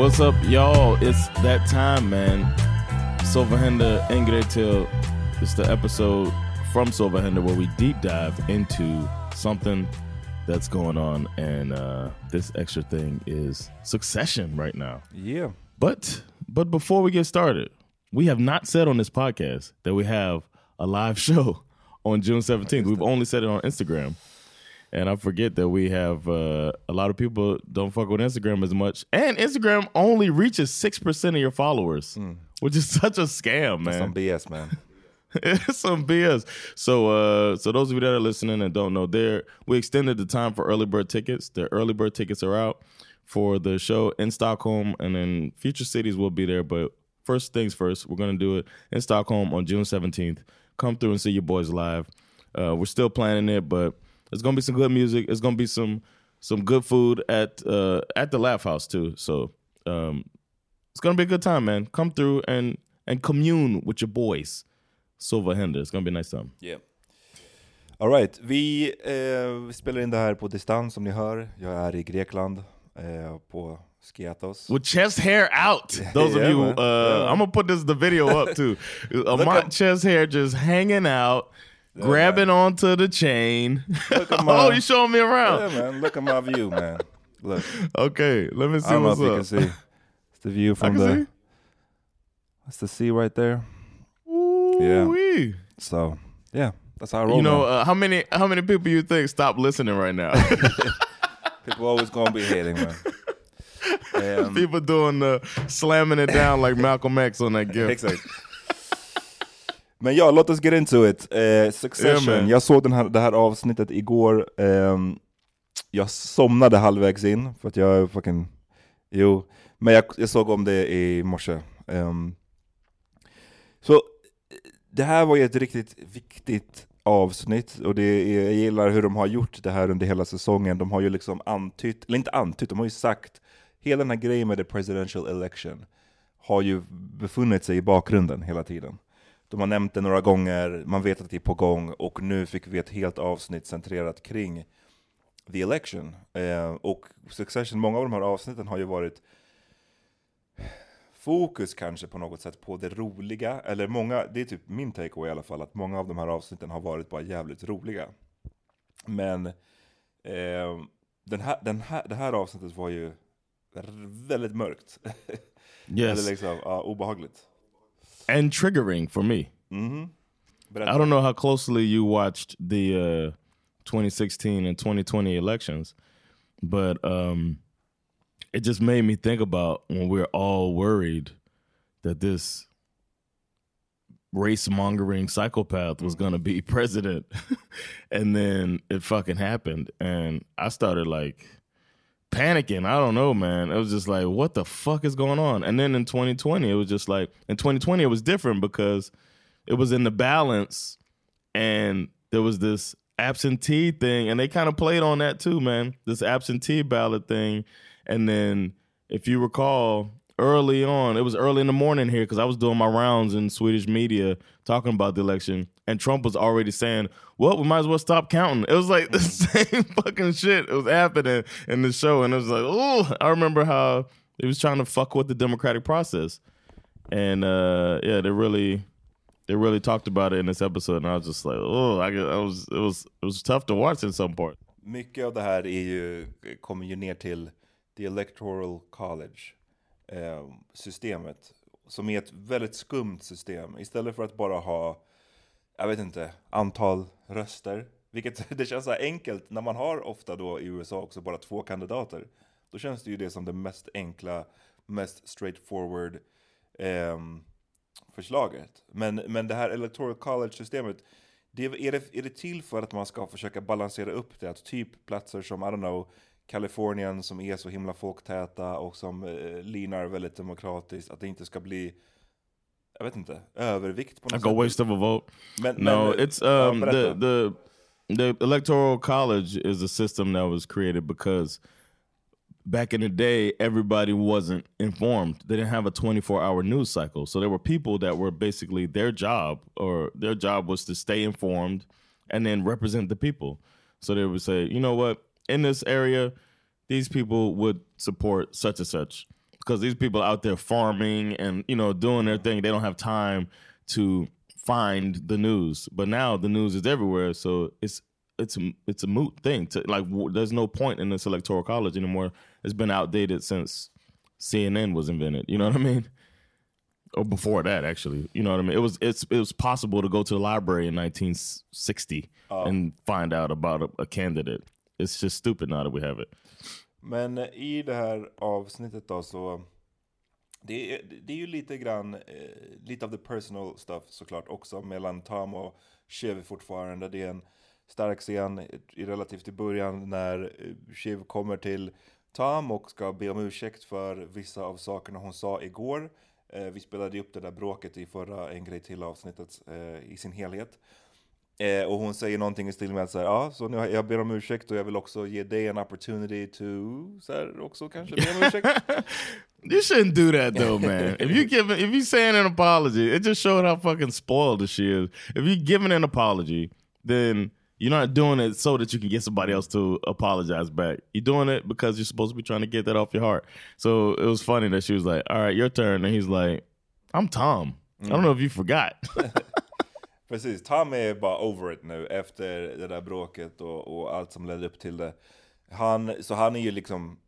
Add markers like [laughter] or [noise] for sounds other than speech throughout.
What's up y'all? It's that time man. Silverhänder Ingrid till it's the episode from Silverhänder where we deep dive into something that's going on and uh, this extra thing is Succession right now. Yeah. But but before we get started, we have not said on this podcast that we have a live [laughs] show on June 17th. We've only said it on Instagram. And I forget that we have uh, a lot of people don't fuck with Instagram as much, and Instagram only reaches six percent of your followers, mm. which is [laughs] such a scam, man. That's some BS, man. [laughs] it's some BS. So, uh, so those of you that are listening and don't know, there we extended the time for early bird tickets. The early bird tickets are out for the show in Stockholm, and then future cities will be there. But first things first, we're gonna do it in Stockholm on June seventeenth. Come through and see your boys live. Uh, we're still planning it, but There's gonna be some good music. It's gonna be some some good food at uh, at the Laugh House too. So um, it's gonna be a good time, man. Come through and and commune with your boys. Silver Händer. It's gonna be a nice time. Yeah. Alright, vi, eh, spelar in det här på distans som ni hör. Jag är i Grekland eh, på Skiathos. With chest hair out. Those yeah, of you, uh, yeah. I'm gonna put this the video up too. [laughs] uh, my chest hair just hanging out. Yeah, grabbing man. onto the chain. Look at [laughs] my, oh, you showing me around. Yeah, man. Look at my view, man. Look. Okay, let me see I don't what's know if up. You can see. It's the view from the. See. That's the sea right there. Yeah. Ooh-wee. So yeah, that's how I roll. You know, uh, how many how many people you think stop listening right now? [laughs] people always gonna be hating man. Um, [laughs] people doing the slamming it down like Malcolm X on that gift. Exakt. Men ja, låt oss get into it. Eh, Succession, Yeah, jag såg den här, det här avsnittet igår. ehm, jag somnade halvvägs in, för att jag fucking... Jo, men jag, jag såg om det i morse. Ehm, så eh, det här var ju ett riktigt viktigt avsnitt, och det är, jag gillar hur de har gjort det här under hela säsongen. De har ju liksom antytt, eller inte antytt, de har ju sagt, hela den här grejen med the presidential election har ju befunnit sig i bakgrunden hela tiden. De har nämnt det några gånger, man vet att det är på gång, och nu fick vi ett helt avsnitt centrerat kring the election. Eh, och Succession, många av de här avsnitten har ju varit fokus kanske på något sätt på det roliga, eller många, det är typ min take i alla fall, att många av de här avsnitten har varit bara jävligt roliga. Men eh, den här, den här, det här avsnittet var ju väldigt mörkt. [laughs] Yes. Eller liksom, ja, obehagligt. And triggering for me. Mhm. I don't know how closely you watched the uh, 2016 and 2020 elections, but um, it just made me think about when we're all worried that this race mongering psychopath was going to be [laughs] president. [laughs] and then it fucking happened. And I started like panicking. I don't know, man. It was just like, what the fuck is going on? And then in 2020, it was just like, in 2020, it was different because it was in the balance and there was this absentee thing and they kind of played on that too man this absentee ballot thing and then if you recall early on it was early in the morning here because i was doing my rounds in swedish media talking about the election and trump was already saying well we might as well stop counting. It was like the [laughs] same fucking shit it was happening in the show and it was like oh i remember how he was trying to fuck with the democratic process and uh yeah they really they really talked about it in this episode, and I was just like, oh, I, I was it was it was tough to watch in some part. Mycket av det här är ju, kommer ju ner till the electoral college eh, systemet. Som är ett väldigt skumt system. Istället för att bara ha, jag vet inte, antal röster. Vilket [laughs] det känns så här enkelt när man har ofta då i USA också bara två kandidater. Då känns det ju det som det mest enkla, mest straightforward eh, förslaget. Men, men det här electoral college-systemet, det, är, det, är det till för att man ska försöka balansera upp det? Att typ platser som, I don't know, Kalifornien som är så himla folktäta och som eh, linar väldigt demokratiskt, att det inte ska bli, jag vet inte, övervikt på något Like a waste of a vote. Men- no, men, it's ja, um the berätta. the the electoral college is a system that was created because back in the day everybody wasn't informed. They didn't have a 24-hour news cycle. So there were people that were basically their job or their job was to stay informed and then represent the people. So they would say, "You know what? In this area, these people would support such and such." because these people out there farming and you know doing their thing they don't have time to find the news. But now the news is everywhere so it's it's a, it's a moot thing to like w- there's no point in this electoral college anymore. It's been outdated since cnn was invented you know what i mean? Or before that actually you know what i mean? It was it's it was possible to go to the library in 1960 and find out about a, a candidate it's just stupid now that we have it Men i det här avsnittet då så det är, det är ju lite grann, eh, lite av the personal stuff såklart också mellan Tom och Shiv fortfarande. Det är en stark scen i relativt i början när eh, Shiv kommer till Tom och ska be om ursäkt för vissa av sakerna hon sa igår. Eh, vi spelade ju upp det där bråket i förra En grej till avsnittet eh, i sin helhet. Eh, och hon säger någonting i stil med att så här, ja, så nu, jag ber om ursäkt och jag vill också ge dig en opportunity to, så här, också kanske be om [laughs] ursäkt. You shouldn't do that though, man. if you give if you saying an apology, it just showed how fucking spoiled she is. If you giving an apology, then you're not doing it so that you can get somebody else to apologize back. You're doing it because you're supposed to be trying to get that off your heart. So it was funny that she was like, "All right, your turn," and he's like, "I'm Tom. I don't know if you forgot." [laughs] Precis, Tom är bara over it nu efter det där bråket och, och allt som ledde upp till det. Han, så han är ju liksom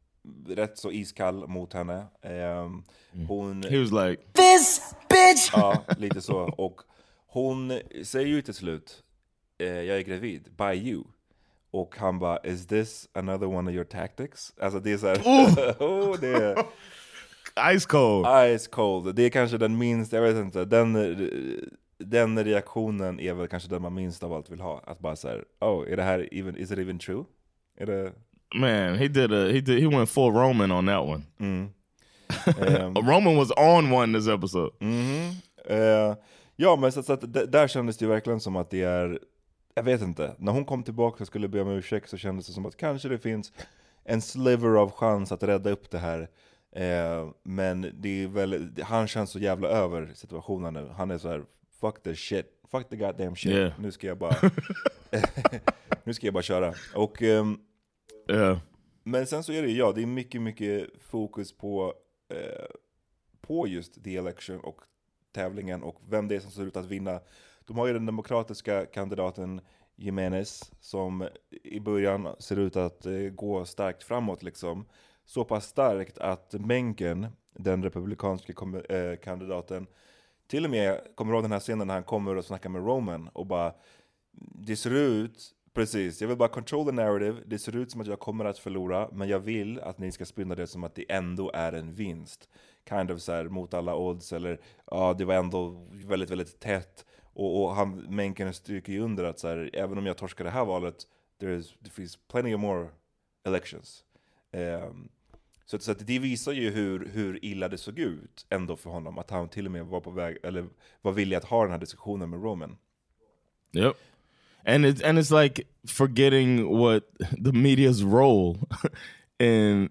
rätt så iskall mot henne. Ehm, hon... he was like, This bitch! Ja, lite så. Och hon säger ju till slut, eh, jag är gravid, by you. Och han bara, is this another one of your tactics? Alltså det är såhär, [laughs] oh, det är Ice cold. ice cold. Det är kanske den minst, jag vet inte, den, den reaktionen är väl kanske den man minst av allt vill ha. Att bara såhär, oh, är det här even, is it even true? Är det... Man, he did a he did he went full Roman on that one. Um, [laughs] Roman was on one this episode. Eh, ja, men så, så att där kändes det ju verkligen som att det är, jag vet inte, när hon kom tillbaka och skulle be om ursäkt så kändes det som att kanske det finns en sliver av chans att rädda upp det här. Eh, men det är väl, han känns så jävla över situationen nu. Han är så här: fuck the shit, fuck the goddamn shit. Yeah. Nu ska jag bara, [laughs] nu ska jag bara köra. Och ehm, Yeah. men sen så är det, ja, det är mycket, mycket fokus på, eh, på just the election och tävlingen och vem det är som ser ut att vinna. De har ju den demokratiska kandidaten Jimenez som i början ser ut att eh, gå starkt framåt liksom. Så pass starkt att Mencken, den republikanska kom- eh, kandidaten, till och med, kommer du ihåg den här scenen när han kommer och snackar med Roman och bara Det ser ut, precis, jag vill bara control the narrative, det ser ut som att jag kommer att förlora men jag vill att ni ska spinna det som att det ändå är en vinst. Kind of så här, mot alla odds eller ja, det var ändå väldigt, väldigt tätt. Och, och han, menken stryker ju under att så här, även om jag torskar det här valet, there is, there is plenty of more elections. Um, så, att, så det visar ju hur, hur illa det såg ut ändå för honom, att han till och med var på väg, eller var villig att ha den här diskussionen med Roman. Yep. And it's and it's like forgetting what the media's role [laughs] in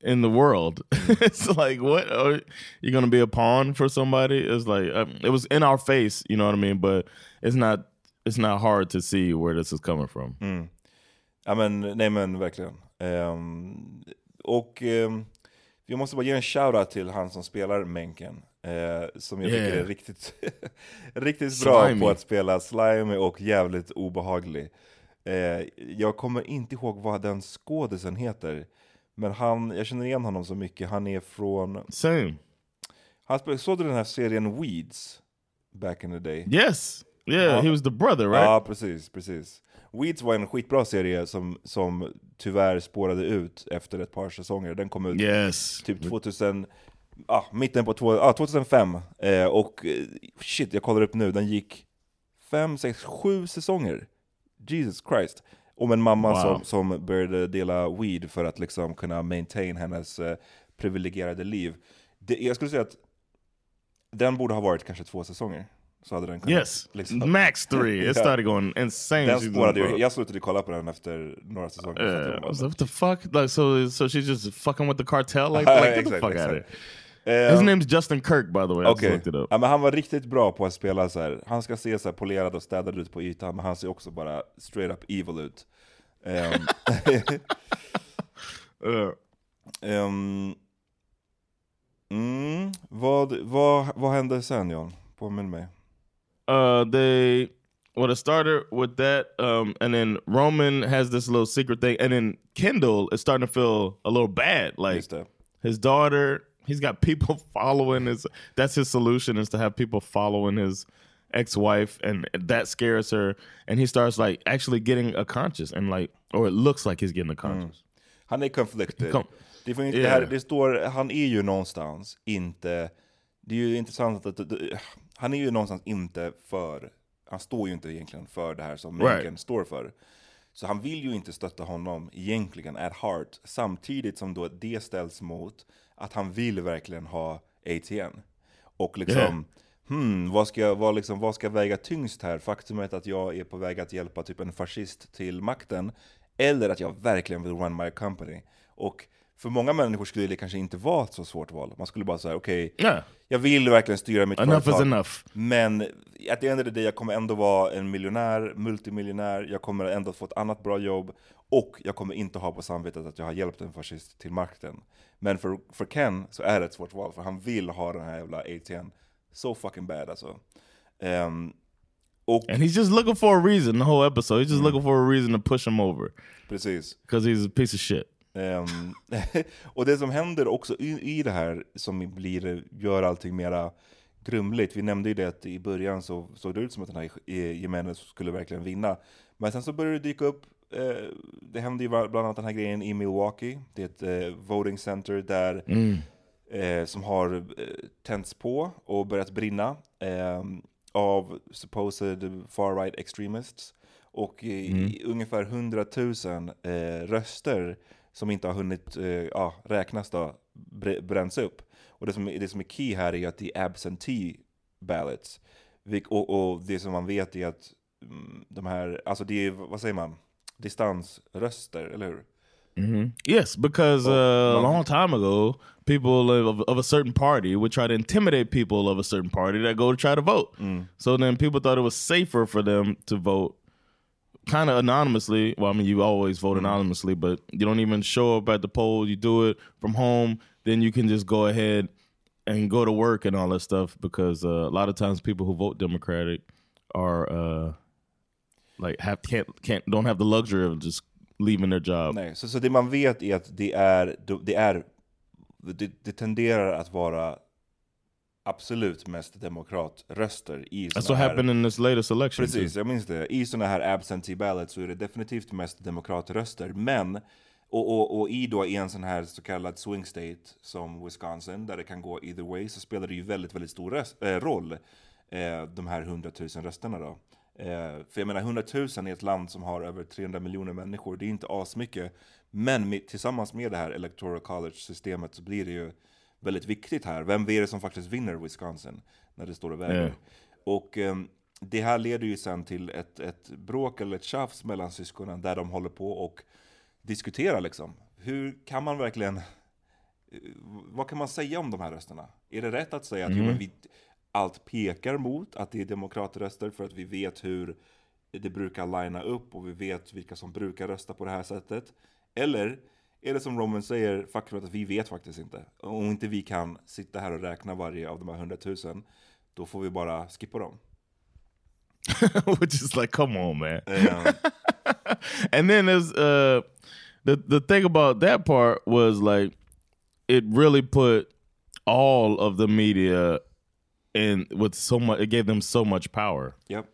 in the world. [laughs] it's like what are you going to be a pawn for somebody? It's like um, it was in our face, you know what I mean, but it's not it's not hard to see where this is coming from. Ja men, nej men verkligen. Ehm, och ehm, vi måste bara ge en shoutout till han som spelar Menken. eh, som jag tycker Yeah. är riktigt, [laughs] riktigt bra på att spela slimy och jävligt obehaglig. Eh, jag kommer inte ihåg vad den skådisen heter. Men han, jag känner igen honom så mycket. Han är från... Same. Han spel, såg du den här serien Weeds? Back in the day? Yes. Yeah, Ja. he was the brother, right? Ja, precis, precis. Weeds var en skitbra serie som, som tyvärr spårade ut efter ett par säsonger. Den kom ut Yes. typ 2000, ah, mitten på två, ah, 2005. Eh, och eh, shit, jag kollar upp nu, den gick 5, 6, 7 säsonger. Jesus Christ. Om en mamma Wow. som, som började dela weed för att liksom kunna maintain hennes eh, privilegierade liv. Det, jag skulle säga att den borde ha varit kanske två säsonger. Så hade den kunnat, Yes. liksom- Max three. [laughs] It Ja. started going insane. Den spårade ju, jag slutade kolla på den efter några säsonger. den I was like, what the fuck? Like, so, so she's just fucking with the cartel? Like, [laughs] like get the fuck out of here. Eh, His name's Justin Kirk, by the way. Up. ja, men han var riktigt bra på att spela så här. han ska se så här polerad och städad ut på ytan, men han ser också bara straight up evil ut. Uh, [laughs] ehm, mm, vad, vad, vad hände sen John? Påminn mig. Uh, they well, it started with that, um, and then Roman has this little secret thing, and then Kendall is starting to feel a little bad. Like his daughter, he's got people [laughs] following his. That's his solution is to have people following his ex-wife, and that scares her, and he starts like actually getting a conscious, and like, or it looks like he's getting a conscious. Han är conflicted. Kom- Det, får inte, Yeah. det, här, det står, han är ju någonstans inte, det är ju intressant att, att han är ju någonstans inte för, han står ju inte egentligen för det här som Right. Står för. Så han vill ju inte stötta honom egentligen at heart, samtidigt som då det ställs mot att han vill verkligen ha ATN. Och liksom, Yeah. hmm, vad ska, vad, liksom, vad ska väga tyngst här? Faktumet att jag är på väg att hjälpa typ en fascist till makten, eller att jag verkligen vill run my company. Och för många människor skulle det kanske inte vara ett så svårt val. Man skulle bara säga, okej, Yeah. jag vill verkligen styra mitt Enough företag. is enough. Men at the end of the day, jag kommer ändå vara en miljonär, multimiljonär, jag kommer ändå få ett annat bra jobb, och jag kommer inte ha på samvetet att jag har hjälpt en fascist till makten. Men för, för Ken så är det ett svårt val, för han vill ha den här jävla ATN so fucking bad alltså. Ehm, och And he's just looking for a reason the whole episode. He's just looking for a reason to push him over precis. because he's a piece of shit. Ehm, [laughs] och det som händer också i, i det här som blir, gör allting mera grumligt. Vi nämnde ju det att i början så såg det ut som att den här Jimenez skulle verkligen vinna. Men sen så började det dyka upp, eh, det hände ju bland annat den här grejen i Milwaukee. Det är ett eh, voting center där, eh, som har eh, tänts på och börjat brinna eh, av supposed far-right extremists. Och i ungefär 100 000 eh, röster som inte har hunnit eh, ja, räknas då, br- bränns upp. Och det som, det som är key här är att det är absentee ballots. Och, och det som man vet är att mm, de här, alltså det är, vad säger man, distansröster, eller hur? Yes, because uh, a long time ago, people of, of a certain party would try to intimidate people of a certain party that go to try to vote. So then people thought it was safer for them to vote kind of anonymously. Well, I mean, you always vote anonymously, but you don't even show up at the poll. You do it from home. Then you can just go ahead and go to work and all that stuff because uh, a lot of times people who vote Democratic are uh, like have can't can't don't have the luxury of just leaving their job. Nej, så, så det man vet är att det är, det är det, det tenderar att vara absolut mest demokratröster i That's såna what här, happened in this latest election. too. Precis, jag minns det. I sådana här absentee ballots så är det definitivt mest demokratröster. Men, och, och, och i då i en sån här så kallad swing state som Wisconsin, där det kan gå either way, så spelar det ju väldigt, väldigt stor röst, eh, roll, eh, de här 100 000 rösterna då. Eh, för jag menar 100 000 i ett land som har över 300 miljoner människor, det är inte asmycket. Men med, tillsammans med det här electoral college-systemet så blir det ju väldigt viktigt här. Vem är det som faktiskt vinner Wisconsin när det står och väger? Ja. Och ehm, det här leder ju sen till ett, ett bråk eller ett tjafs mellan syskonen där de håller på och diskuterar liksom. Hur kan man verkligen, eh, vad kan man säga om de här rösterna? Är det rätt att säga att men vi, allt pekar mot att det är demokratröster för att vi vet hur det brukar linea upp och vi vet vilka som brukar rösta på det här sättet? Eller är det som Roman säger, faktum att vi vet faktiskt inte. Om inte vi kan sitta här och räkna varje av de här 100 000, då får vi bara skippa dem. [laughs] Which is like, come on, man. Ehm, [laughs] and then there's uh the the thing about that part was like it really put all of the media in with so much it gave them so much power. Japp.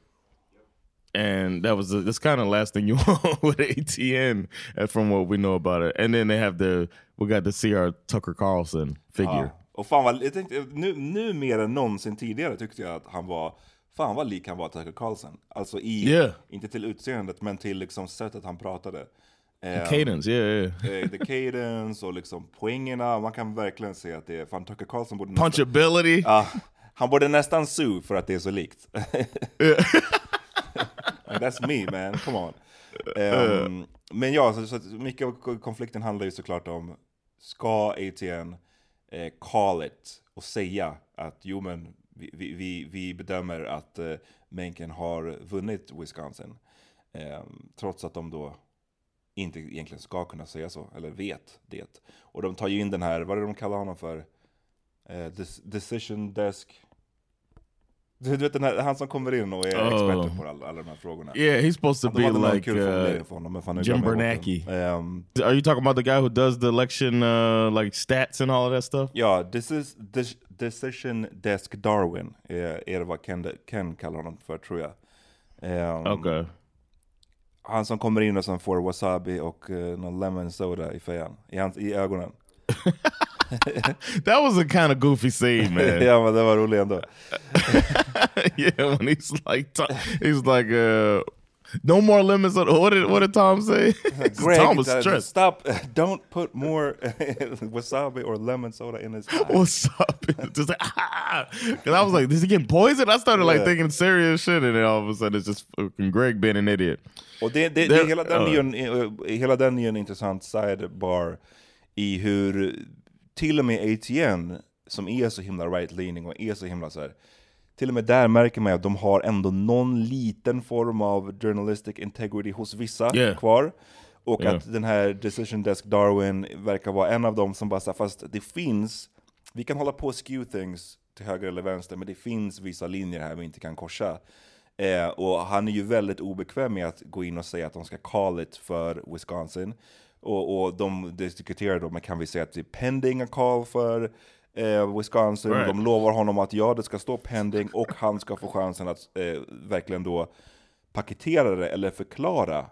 And that was the, that's kind of last thing you [laughs] want with ATN uh, from what we know about it. And then they have the we got to see our Tucker Carlson figure. Ja. Och fan vad, jag tänkte, nu, nu mer än någonsin tidigare tyckte jag att han var, fan vad lik han var Tucker Carlson. Alltså i, Yeah. inte till utseendet, men till liksom sättet han pratade. Ehm, Cadence, yeah, yeah. eh, the cadence och liksom poängerna, man kan verkligen se att det är, fan Tucker Carlson borde nästan, Punchability. ja, han borde nästan sue för att det är så likt. [laughs] [laughs] That's me man, come on. [laughs] Ehm, men ja, så, så mycket av konflikten handlar ju såklart om, ska ATN eh, call it och säga att jo men vi, vi, vi, bedömer att eh, Mencken har vunnit Wisconsin. Ehm, trots att de då inte egentligen ska kunna säga så, eller vet det. Och de tar ju in den här, vad är det de kallar honom för? Eh, dec- decision desk. Du vet den här, han som kommer in och är Oh. experten på alla, alla de här frågorna. Yeah, he's supposed to be like uh, honom, Jim Bernanke. Ehm, Are you talking about the guy who does the election uh, like stats and all of that stuff? Ja, this is this Decision Desk Darwin är, är det vad Ken, Ken kallar honom för tror jag. Ehm, Okay. Han som kommer in och som får wasabi och uh, någon lemon soda i fejan, i, hans, i ögonen. [laughs] [laughs] That was a kind of goofy scene, man. [laughs] ja men det var roligt ändå. [laughs] yeah, when he's like, he's like, uh, no more lemons. on- What did what did Tom say? Greg, Tom was uh, stressed. stop, don't put more wasabi or lemon soda in his eye. What's up? just like, ah, because I was like, is he getting poisoned? I started like Yeah. thinking serious shit, and then all of a sudden it's just fucking Greg being an idiot. Och det, det, det, hela, den är uh. ju en, eh, hela den är en intressant sidebar i hur till och med ATN, som är så himla right-leaning och är så himla så här, till och med där märker man att de har ändå någon liten form av journalistic integrity hos vissa Yeah. kvar. Och Yeah. att den här Decision Desk Darwin verkar vara en av dem som bara sa fast det finns, vi kan hålla på och skew things till höger eller vänster, men det finns vissa linjer här vi inte kan korsa. Eh, och han är ju väldigt obekväm med att gå in och säga att de ska call it för Wisconsin. Och, och de diskuterar då, men kan vi säga att det är pending a call för eh, Wisconsin. Right. De lovar honom att ja, det ska stå pending och han ska få chansen att eh, verkligen då paketera det eller förklara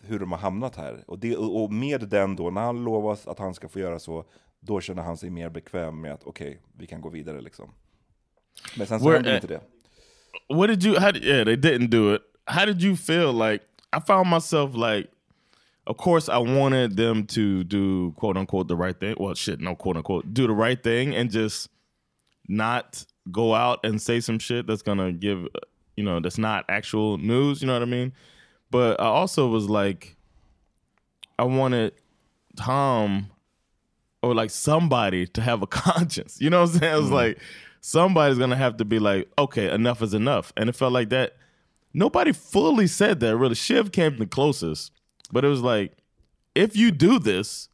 hur de har hamnat här. Och, det, och med den då, när han lovas att han ska få göra så, då känner han sig mer bekväm med att okej, vi kan gå vidare liksom. Men sen så händer eh, inte det. What did you? How yeah, they didn't do it. How did you feel? Like I found myself like, of course, I wanted them to do quote unquote the right thing. Well, shit, no quote unquote, do the right thing and just not go out and say some shit that's gonna give, you know, that's not actual news. You know what I mean? But I also was like, I wanted Tom or like somebody to have a [laughs] conscience. You know what I'm saying? It was mm-hmm. like somebody's gonna have to be like, okay, enough is enough. And it felt like that. Nobody fully said that really. Shiv came the closest, but it was like, if you do this,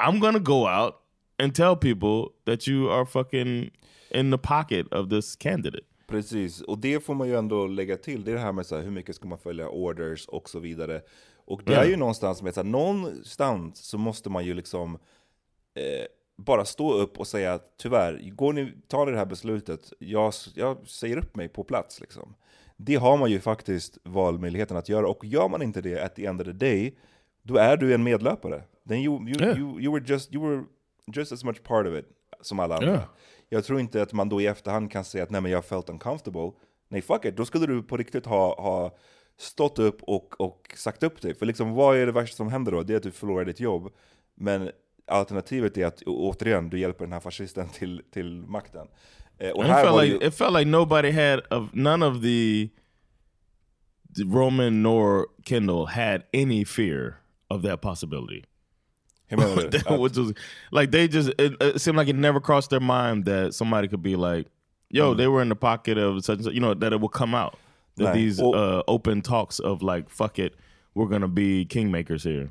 I'm gonna go out and tell people that you are fucking in the pocket of this candidate. Precis, och det får man ju ändå lägga till. Det är det här med så här, hur mycket ska man följa orders och så vidare. Och det är ju någonstans med så här, någonstans så måste man ju liksom eh, bara stå upp och säga att tyvärr, går ni, tar ni det här beslutet, jag, jag säger upp mig på plats liksom. Det har man ju faktiskt valmöjligheten att göra, och gör man inte det at the end of the day, då är du en medlöpare. Then you, you, Yeah. you, you, were just, you were just as much part of it som alla andra. Yeah. Jag tror inte att man då i efterhand kan säga att nej men jag felt uncomfortable. Nej fuck it, då skulle du på riktigt ha, ha stått upp och, och sagt upp dig. För liksom vad är det värsta som händer då? Det är att du förlorar ditt jobb. Men alternativet är att återigen, du hjälper den här fascisten till, till makten. It felt like ju, it felt like nobody had of none of the, the Roman nor Kendall had any fear of that possibility. hur menar du? That- was like they just it, it seemed like it never crossed their mind that somebody could be like, "Yo, they were in the pocket of such and such," you know, that it would come out that Right. these Well- uh, open talks of like, "Fuck it, we're gonna be kingmakers here."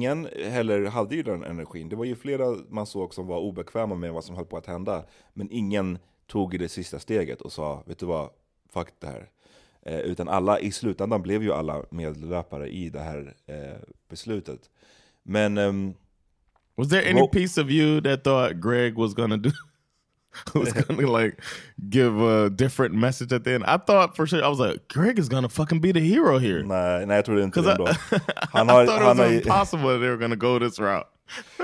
Ingen heller hade ju den energin. Det var ju flera man såg som var obekväma med vad som höll på att hända. Men ingen tog det sista steget och sa, vet du vad, fuck det här. Eh, utan alla, i slutändan blev ju alla medlöpare i det här eh, beslutet. Men ehm, Was there any Well- piece of you that thought Greg was gonna do? [laughs] was gonna like give a different message at the end? I thought for sure. I was like, Greg is gonna fucking be the hero here. nej, nej, jag trodde inte det I, ändå. I [laughs] Han har, thought it was impossible they were gonna go this route.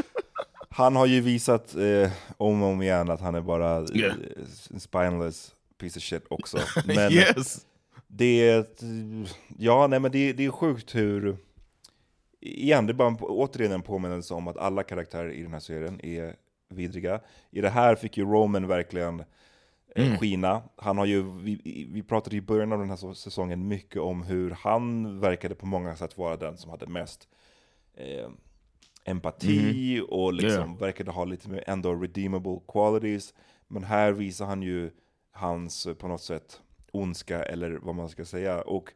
[laughs] han har ju visat eh, om och om igen att han är bara eh, Yeah. en spineless piece of shit också. Men yes. det ja, nej, men det, det är sjukt hur... Igen, det är bara en, återigen en påminnelse om att alla karaktärer i den här serien är vidriga. I det här fick ju Roman verkligen eh, skina. Han har ju, vi, vi pratade i början av den här säsongen mycket om hur han verkade på många sätt vara den som hade mest eh, empati och liksom Yeah. verkade ha lite mer ändå redeemable qualities. Men här visar han ju hans eh, på något sätt ondska eller vad man ska säga. Och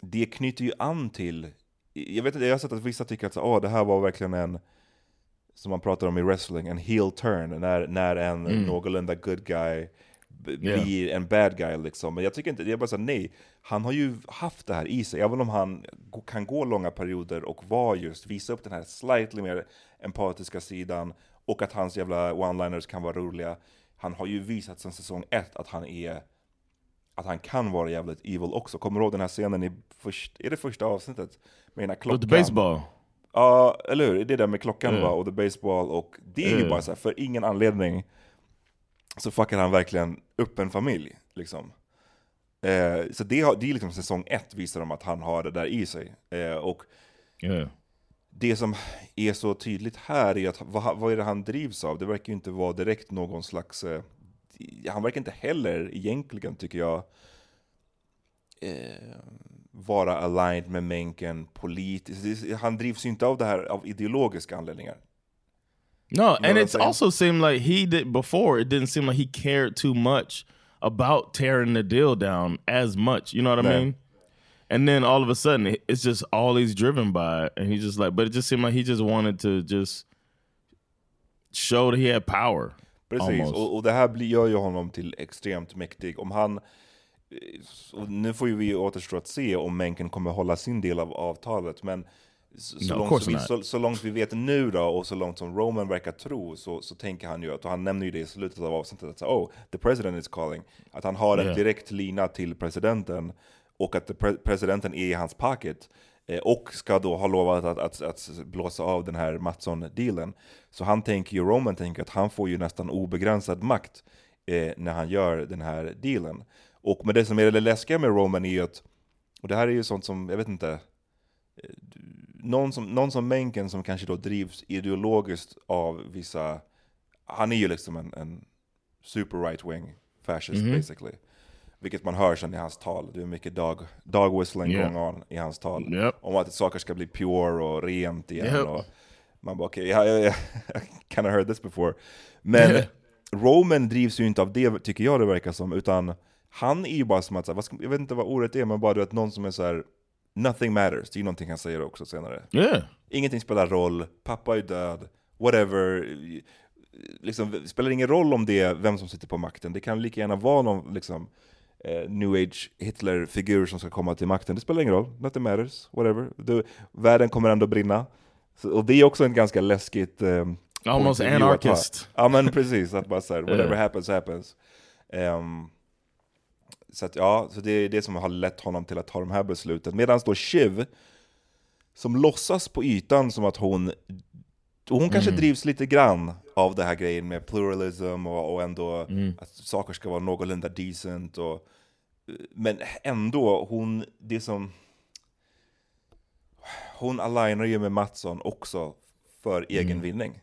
det knyter ju an till, jag vet inte, jag har sett att vissa tycker att så, "Åh, det här var verkligen en, som man pratar om i wrestling, en heel turn, när, när en någorlunda good guy Yeah. blir en bad guy liksom. Men jag tycker inte, är bara här, nej, han har ju haft det här i sig, även om han kan gå långa perioder och vara just, visa upp den här slightly mer empatiska sidan, och att hans jävla one-liners kan vara roliga. Han har ju visat sedan säsong ett att han är att han kan vara jävligt evil också. Kommer du ihåg den här scenen i först, är det första avsnittet? Med den här klockan? With baseball. Ja, eller hur? Det är det med klockan Yeah. va? och the baseball och det är ju Yeah. bara så här, för ingen anledning så fuckar han verkligen upp en familj. Liksom. Eh, så det, har, det är liksom säsong ett visar de att han har det där i sig. Eh, och Yeah. det som är så tydligt här är att vad, vad är det han drivs av? Det verkar ju inte vara direkt någon slags... Eh, han verkar inte heller egentligen, tycker jag, vara aligned med Menken politiskt. Han drivs ju inte av det här av ideologiska anledningar. No, and it's saying? also seemed like he did before. It didn't seem like he cared too much about tearing the deal down as much. You know what I No. mean? And then all of a sudden, it- it's just all he's driven by, and he just like. But it just seemed like he just wanted to just show that he had power. Precis, och, och det här gör ju honom till extremt mäktig. Om han, och nu får ju vi återstå att se om Menken kommer hålla sin del av avtalet, men så, så, No, långt, vi, så, så långt vi vet nu då, och så långt som Roman verkar tro, så, så tänker han ju att, och han nämner ju det i slutet av avsnittet, att oh, the president is calling, att han har en Yeah. direkt lina till presidenten, och att pre presidenten är i hans pocket, eh, och ska då ha lovat att, att, att blåsa av den här Mattsson-dealen. Så han tänker ju, Roman tänker att han får ju nästan obegränsad makt eh, när han gör den här dealen. Och med det som är det läskiga med Roman är ju att, och det här är ju sånt som, jag vet inte, eh, någon som, någon som Menken som kanske då drivs ideologiskt av vissa, han är ju liksom en, en super right-wing fascist Mhm. basically. Vilket man hör sen i hans tal, det är mycket dog, dog whistling Yeah. going on i hans tal. Yep. Om att saker ska bli pure och rent igen. Yep. Och man bara okej, okay, yeah, yeah. I kind of heard this before. Men. Roman drivs ju inte av det, tycker jag det verkar som, utan han är ju bara som att, vad ska, jag vet inte vad ordet är, men bara du vet, någon som är så här. Nothing matters, det är ju någonting han säger också senare. Yeah. Ingenting spelar roll, pappa är död, whatever. Liksom, det spelar ingen roll om det är vem som sitter på makten, det kan lika gärna vara någon liksom, eh, new age Hitler-figur som ska komma till makten. Det spelar ingen roll, nothing matters, whatever. Du, världen kommer ändå brinna. Så, och det är också en ganska läskigt... Eh, Almost att anarchist. Ja men precis, att bara såhär, [laughs] whatever happens happens. Ehm, så att, ja, så det är det som har lett honom till att ta de här besluten. Medan då Shiv, som låtsas på ytan som att hon, hon kanske Mm. drivs lite grann av det här grejen med pluralism och, och ändå Mm. att saker ska vara någorlunda decent. Och, men ändå, hon, det som... Hon alignar ju med Mattsson också för egen Mm. vinning.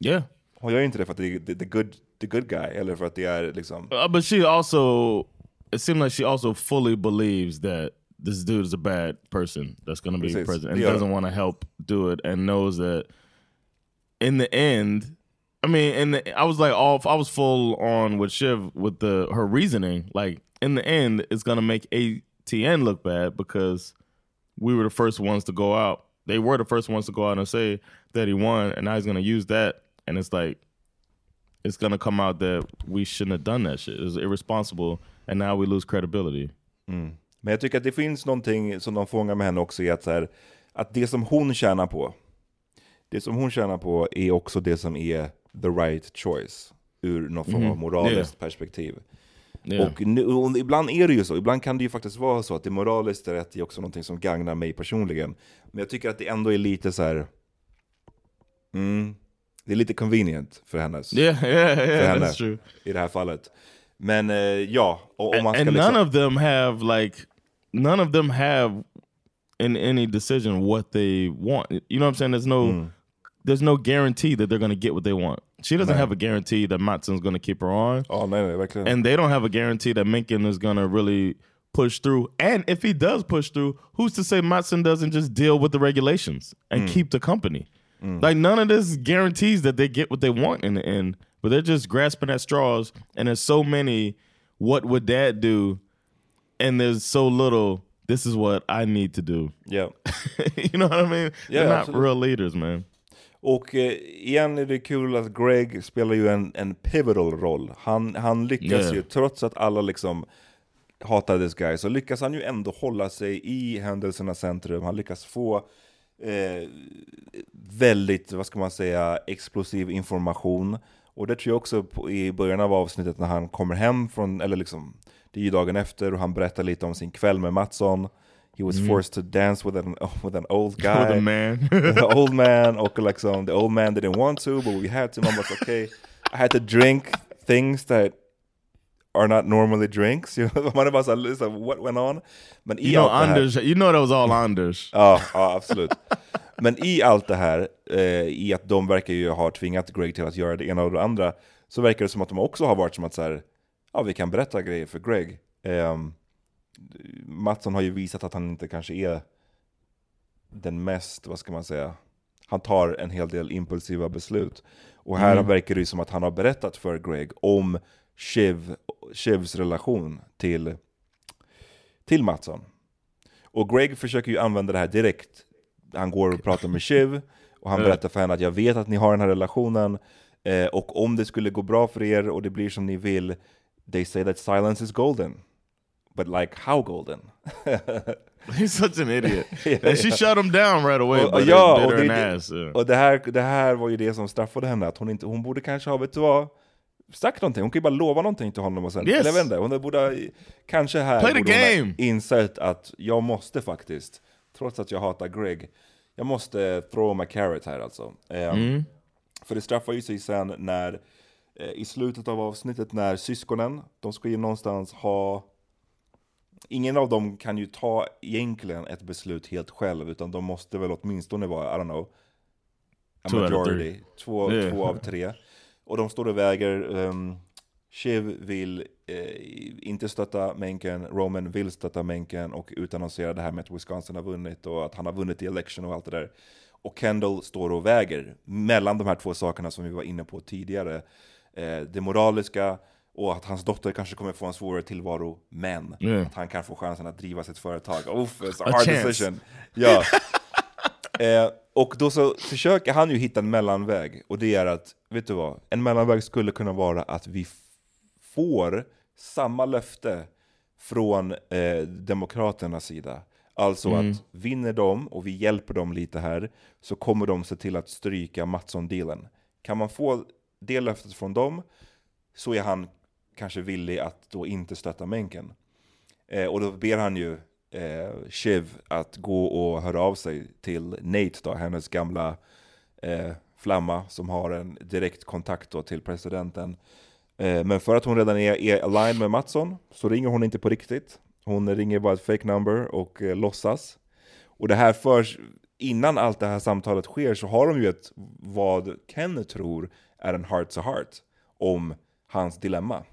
Yeah. Hon gör inte det för att det är the, good, the good guy, eller för att det är liksom... Uh, but she also, it seemed like she also fully believes that this dude is a bad person that's going to be Precis. president and Yeah. doesn't want to help do it and knows that in the end, I mean, in the, I was like off, I was full on with Shiv with the her reasoning. Like in the end, it's going to make ATN look bad because we were the first ones to go out. They were the first ones to go out and say that he won, and now he's going to use that, and it's like it's gonna come out that we shouldn't have done that shit. It was irresponsible, and now we lose credibility. Men jag tycker att det finns någonting som de fångar med henne också i att, här, att det som hon tjänar på, det som hon tjänar på är också det som är the right choice ur någon form av Mhm. moraliskt Yeah. perspektiv. Yeah. Och, nu, och ibland är det ju så, ibland kan det ju faktiskt vara så att det moraliskt rätt är också någonting som gagnar mig personligen. Men jag tycker att det ändå är lite så här. Mm, det är lite convenient för hennes. Yeah, yeah, för yeah. henne That's true. i det här fallet. Men eh, ja, och, om man ska and liksom... none of them have like none of them have in any decision what they want. You know what I'm saying? There's no Mm. there's no guarantee that they're gonna get what they want. She doesn't Nej. have a guarantee that Matsson's gonna keep her on. Ja, nej, nej, verkligen. And they don't have a guarantee that Minkin is gonna really push through. And if he does push through, who's to say Matson doesn't just deal with the regulations and keep the company? Like none of this guarantees that they get what they want in the end, but they're just grasping at straws. And there's so many, what would dad do? And there's so little, this is what I need to do. Ja. [laughs] you know what I mean? Yeah, they're not absolutely. real leaders, man. Och eh, igen är det kul att Greg spelar ju en, en pivotal roll. Han, han lyckas Yeah. ju, trots att alla liksom hatar this guy, så lyckas han ju ändå hålla sig i händelsernas centrum. Han lyckas få eh, väldigt, vad ska man säga, explosiv information. Och det tror jag också på, i början av avsnittet när han kommer hem från, eller liksom, det är ju dagen efter och han berättar lite om sin kväll med Mattsson. He was forced to dance with an, [laughs] with an old guy. With a man. [laughs] the old man och liksom, the old man didn't want to but we had to. Man was okay. I had to drink things that are not normally drinks. [laughs] Man är bara såhär, så här, what went on? Men i You know, allt det här, Anders, you know that was all Anders. [laughs] Ja, ja absolut. Men i allt det här, eh, i att de verkar ju ha tvingat Greg till att göra det ena och det andra, så verkar det som att de också har varit som att så här, ja vi kan berätta grejer för Greg. Um, Mattsson har ju visat att han inte kanske är den mest, vad ska man säga, han tar en hel del impulsiva beslut. Och här Mm. verkar det ju som att han har berättat för Greg om Shiv, Shivs relation till, till Mattsson. Och Greg försöker ju använda det här direkt. Han går och pratar med Shiv, och han berättar för henne att jag vet att ni har den här relationen, eh, och om det skulle gå bra för er och det blir som ni vill, they say that silence is golden. But like, how golden? [laughs] He's such an idiot. [laughs] Yeah, and she yeah. shut him down right away. Och, ja, och, det, ass. yeah. och det, här, det här var ju det som straffade henne, att hon, inte, hon borde kanske ha, vet du vad, sagt någonting. Hon kan ju bara lova någonting till honom och sen, Yes. eller jag vet inte, hon borde kanske här Play the borde hon game. insett att jag måste faktiskt, trots att jag hatar Greg, jag måste throw my carrot här alltså. Ehm, Mm. För det straffar ju sig sen när, eh, i slutet av avsnittet, när syskonen, de ska ju någonstans ha Ingen av dem kan ju ta egentligen ett beslut helt själv, utan de måste väl åtminstone vara, I don't know, a majority. Två, två av tre. Och de står och väger. Um, Shiv vill eh, inte stötta Menken, Roman vill stötta Menken och utannonsera det här med att Wisconsin har vunnit och att han har vunnit i election och allt det där. Och Kendall står och väger mellan de här två sakerna som vi var inne på tidigare. Eh, det moraliska och att hans dotter kanske kommer få en svårare tillvaro, men Yeah. att han kan få chansen att driva sitt företag. Uff, it's a A hard chance. decision. Ja. [laughs] Eh, och då så försöker han ju hitta en mellanväg, och det är att, vet du vad? En mellanväg skulle kunna vara att vi får samma löfte från eh, Demokraternas sida. Alltså Mm. att vinner de, och vi hjälper dem lite här, så kommer de se till att stryka Mattsson-dealen. Kan man få det löftet från dem, så är han kanske villig att då inte stötta Menken. Eh, och då ber han ju eh, Shiv att gå och höra av sig till Nate, då, hennes gamla eh, flamma, som har en direkt kontakt då till presidenten. Eh, men för att hon redan är, är aligned med Mattsson, så ringer hon inte på riktigt. Hon ringer bara ett fake number och eh, låtsas. Och det här förs, innan allt det här samtalet sker så har de ju ett, vad Ken tror är en heart to heart om hans dilemma.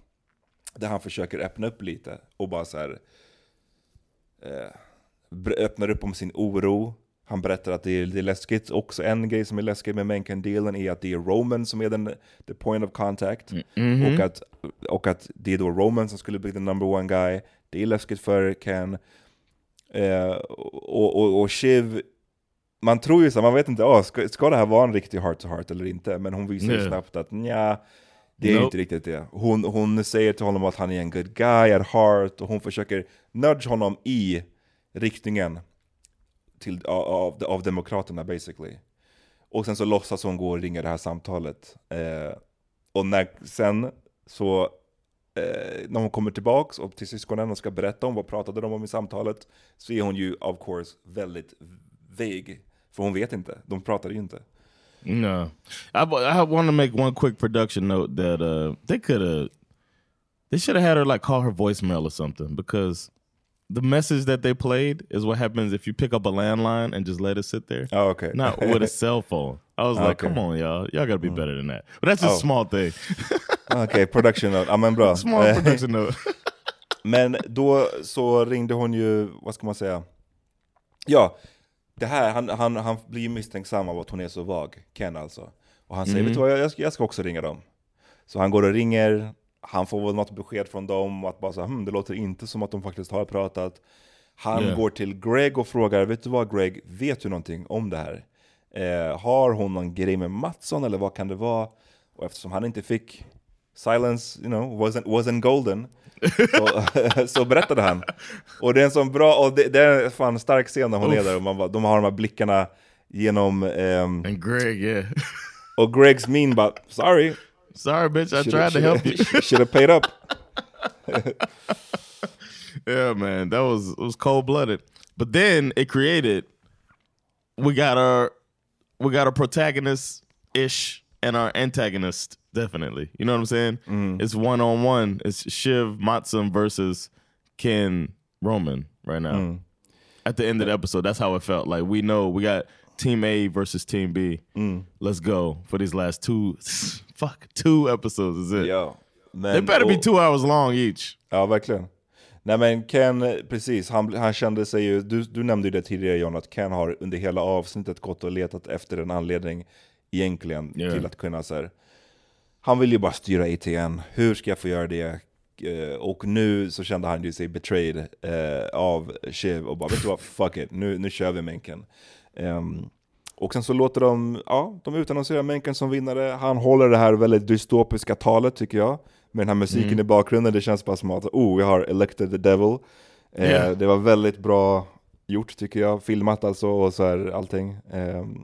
Där han försöker öppna upp lite och bara så här eh, öppnar upp om sin oro. Han berättar att det är, det är läskigt. Också en grej som är läskig med Menken-delen är att det är Roman som är den the point of contact. Mhm. Och, att, och att det är då Roman som skulle bli the number one guy. Det är läskigt för Ken. Eh, och, och, och Shiv, man tror ju så, man vet inte, ah, ska, ska det här vara en riktig heart to heart eller inte? Men hon visar ju snabbt att nja, det är Nope. inte riktigt det. Hon, hon säger till honom att han är en good guy at heart, och hon försöker nudge honom i riktningen till, av, av Demokraterna basically. Och sen så låtsas hon gå och ringa det här samtalet. Eh, och när, sen så, eh, när hon kommer tillbaks och till syskonen och ska berätta om vad pratade de om i samtalet, så är hon ju of course väldigt vague. För hon vet inte, de pratade ju inte. No, I, I want to make one quick production note that uh, they could have, they should have had her like call her voicemail or something because the message that they played is what happens if you pick up a landline and just let it sit there. Oh, okay. Not with a [laughs] cell phone. I was like, come on, y'all, y'all got to be better than that. But that's just Oh. a small thing. [laughs] okay, production note. Ja men bra. [laughs] Small Eh, production note. Men då så ringde hon ju, vad ska man säga? Ja, det här, han, han, han blir misstänksam av att hon är så vag, Ken alltså. Och han säger, Mm. vet du vad, jag ska, jag ska också ringa dem. Så han går och ringer, han får väl något besked från dem, att bara så, hm, det låter inte som att de faktiskt har pratat. Han Yeah. går till Greg och frågar, vet du vad Greg, vet du någonting om det här? Eh, har hon någon grej med Mattsson eller vad kan det vara? Och eftersom han inte fick silence, you know, wasn't, wasn't golden, så, [laughs] så berättade han. Och det är en sån bra, och det, det är en fan stark scen när hon är Uff. där och man bara, de har de här blickarna genom... ehm, And Greg, yeah. [laughs] och Gregs min bara, sorry. Sorry, bitch. I tried to help you. [laughs] Should have paid up. yeah, man, that was it was cold blooded. But then it created. We got our we got our protagonist ish and our antagonist definitely. You know what I'm saying? It's one on one. It's Shiv Matson versus Ken Roman right now. At the end of the episode, that's how it felt. Like we know we got Team A versus Team B. Let's go for these last two. [laughs] Fuck, two episodes is it? Ja. Men, They better be och- two hours long each. Ja, verkligen. Nej men Ken, precis, han, han kände sig ju, du, du nämnde ju det tidigare John, att Ken har under hela avsnittet gått och letat efter en anledning egentligen Ja. till att kunna så här, Han vill ju bara styra ATN, hur ska jag få göra det? Eh, Och nu så kände han ju sig betrayed eh, av Shiv och bara vet du vad, fuck it, nu, nu kör vi Menken. Ehm, och sen så låter de, ja, de utannonserar Menken som vinnare. Han håller det här väldigt dystopiska talet tycker jag. Med den här musiken Mm. i bakgrunden, det känns bara som att, oh, vi har elected the devil. Eh, Yeah. Det var väldigt bra gjort tycker jag, filmat alltså och så här allting. Ehm,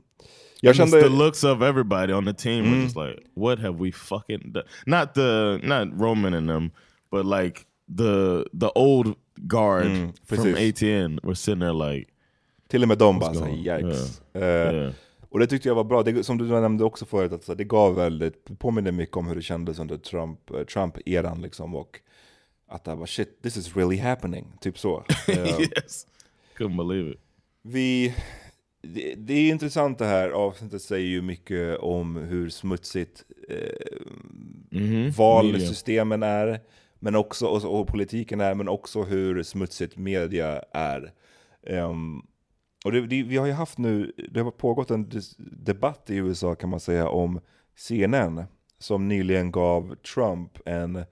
jag And kände... the looks of everybody on the team were Mm. just like, what have we fucking done? Not the not Roman and them, but like the the old guard Mm, from. ATN were sitting there like, Till och med de bara såhär, yikes. Yeah. Eh, Yeah. Och det tyckte jag var bra, det, som du nämnde också förut, att så, det gav väldigt, påminner mycket om hur det kändes under Trump, eh, Trump-eran liksom. Och att det var shit, this is really happening, typ så. [laughs] Eh, yes, couldn't believe it. vi, det, det är intressant det här avsnittet säger ju mycket om hur smutsigt eh, Mhm. valsystemen är, men också, och, och politiken är, men också hur smutsigt media är. Ehm, och det, det, vi har ju haft nu, det har pågått en debatt i USA kan man säga om CNN, som nyligen gav Trump en,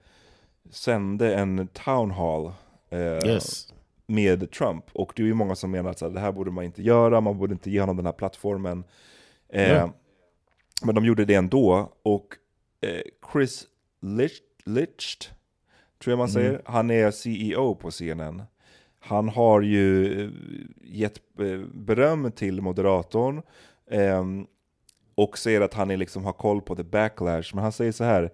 sände en town hall eh, Yes. Med Trump. Och det är ju många som menar att så här, det här borde man inte göra, man borde inte ge honom den här plattformen. Eh, Ja. Men de gjorde det ändå, och eh, Chris Licht, Licht tror jag man säger, han är CEO på CNN. Han har ju eh, gett eh, beröm till moderatorn, ehm, och säger att han är liksom har koll på the backlash, men han säger så här,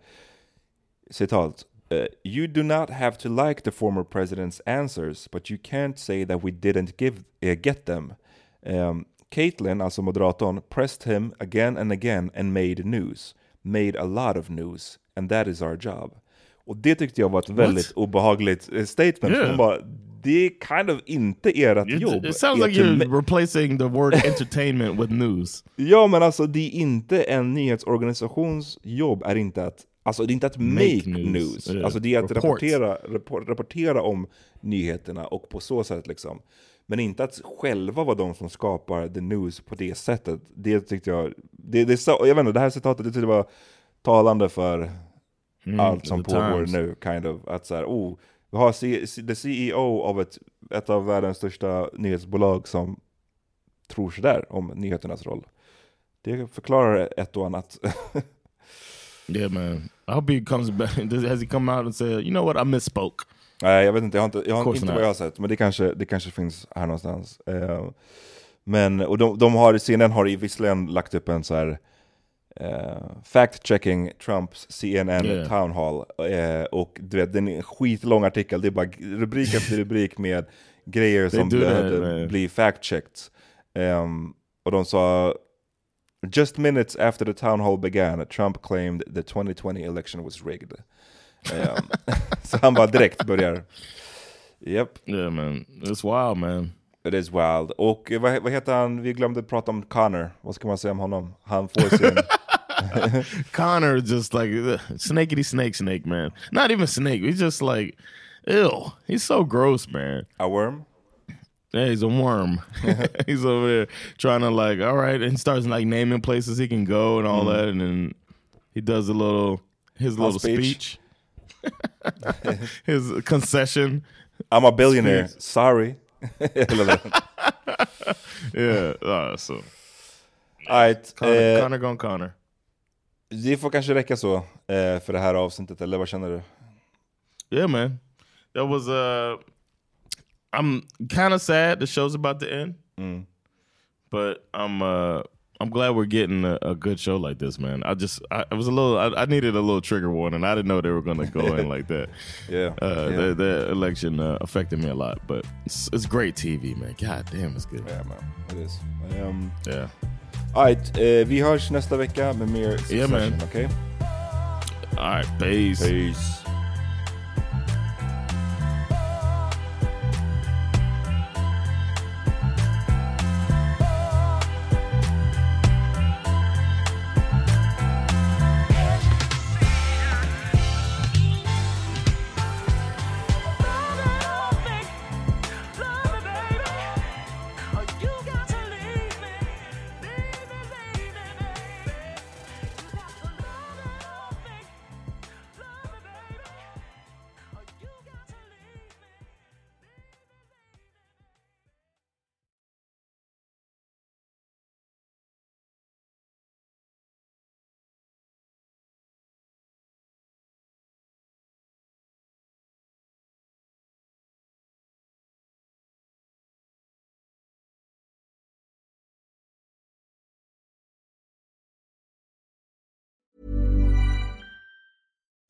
citat, eh, You do not have to like the former president's answers, but you can't say that we didn't give, eh, get them. Um, Caitlyn, alltså moderatorn, pressed him again and again and made news. Made a lot of news. And that is our job. Och det tyckte jag var ett väldigt obehagligt eh, statement. Yeah. Hon bara, det är kind of inte ert It, jobb. it sounds like you're replacing the word [laughs] entertainment with news. Ja men alltså det är inte en nyhetsorganisations jobb är inte att Alltså det är inte att make, Make news. news, alltså det är att rapportera, rappor- rapportera om nyheterna och på så sätt liksom. Men inte att själva vara de som skapar the news på det sättet. Det tyckte jag, det, det, jag vet inte, det här citatet det tyckte jag var talande för allt som pågår times. nu. Kind of. Att så här, oh, vi har C, the CEO av ett, ett av världens största nyhetsbolag som tror sådär om nyheternas roll. Det förklarar ett och annat. [laughs] Yeah, man. I hope he comes back. [laughs] Has he come out and said, you know what, I misspoke? Nej, jag vet inte, jag har inte, jag har inte vad jag har sett, men det kanske, det kanske finns här någonstans. Eh, men, och de, de har, CNN har visserligen lagt upp en så här eh, fact-checking Trumps CNN Yeah. town hall. Eh, och du vet, det är en skitlång artikel, det är bara rubrik efter rubrik med grejer som behövde bli fact-checked. Ehm, och de sa Just minutes after the town hall began, Trump claimed the 2020 election was rigged. Ehm, [laughs] så han bara direkt börjar. Yep, Yeah, man. It's wild, man. it is wild. Och eh, vad, vad heter han? Vi glömde prata om Connor. Vad ska man säga om honom? Han får sin... [laughs] Connor just like ugh, snakety snake snake man. Not even snake. He's just like Ew, he's so gross, man. A worm? Yeah, he's a worm. [laughs] [laughs] he's over there trying to like, all right, and starts like naming places he can go and all that, and then he does a little his little speech. speech, [laughs] his concession. I'm a billionaire. Speech. Sorry. Yeah, uh, so Alright, Connor, eh, Connor gone Connor. det får kanske räcka så eh, för det här avsnittet, eller vad känner du? Yeah, man, that was uh, I'm kind of sad the show's about to end, but I'm uh. I'm glad we're getting a, a good show like this, man. I just, I, I was a little, I, I needed a little trigger warning. I didn't know they were going to go in like that. [laughs] Yeah, Uh, yeah. Election uh, affected me a lot, but it's, it's great TV, man. God damn, it's good. Yeah, man. It is. Um, Yeah. Alright, eh, vi hörs nästa vecka med mer Yeah, man. Succession, okej? All right, peace. Peace.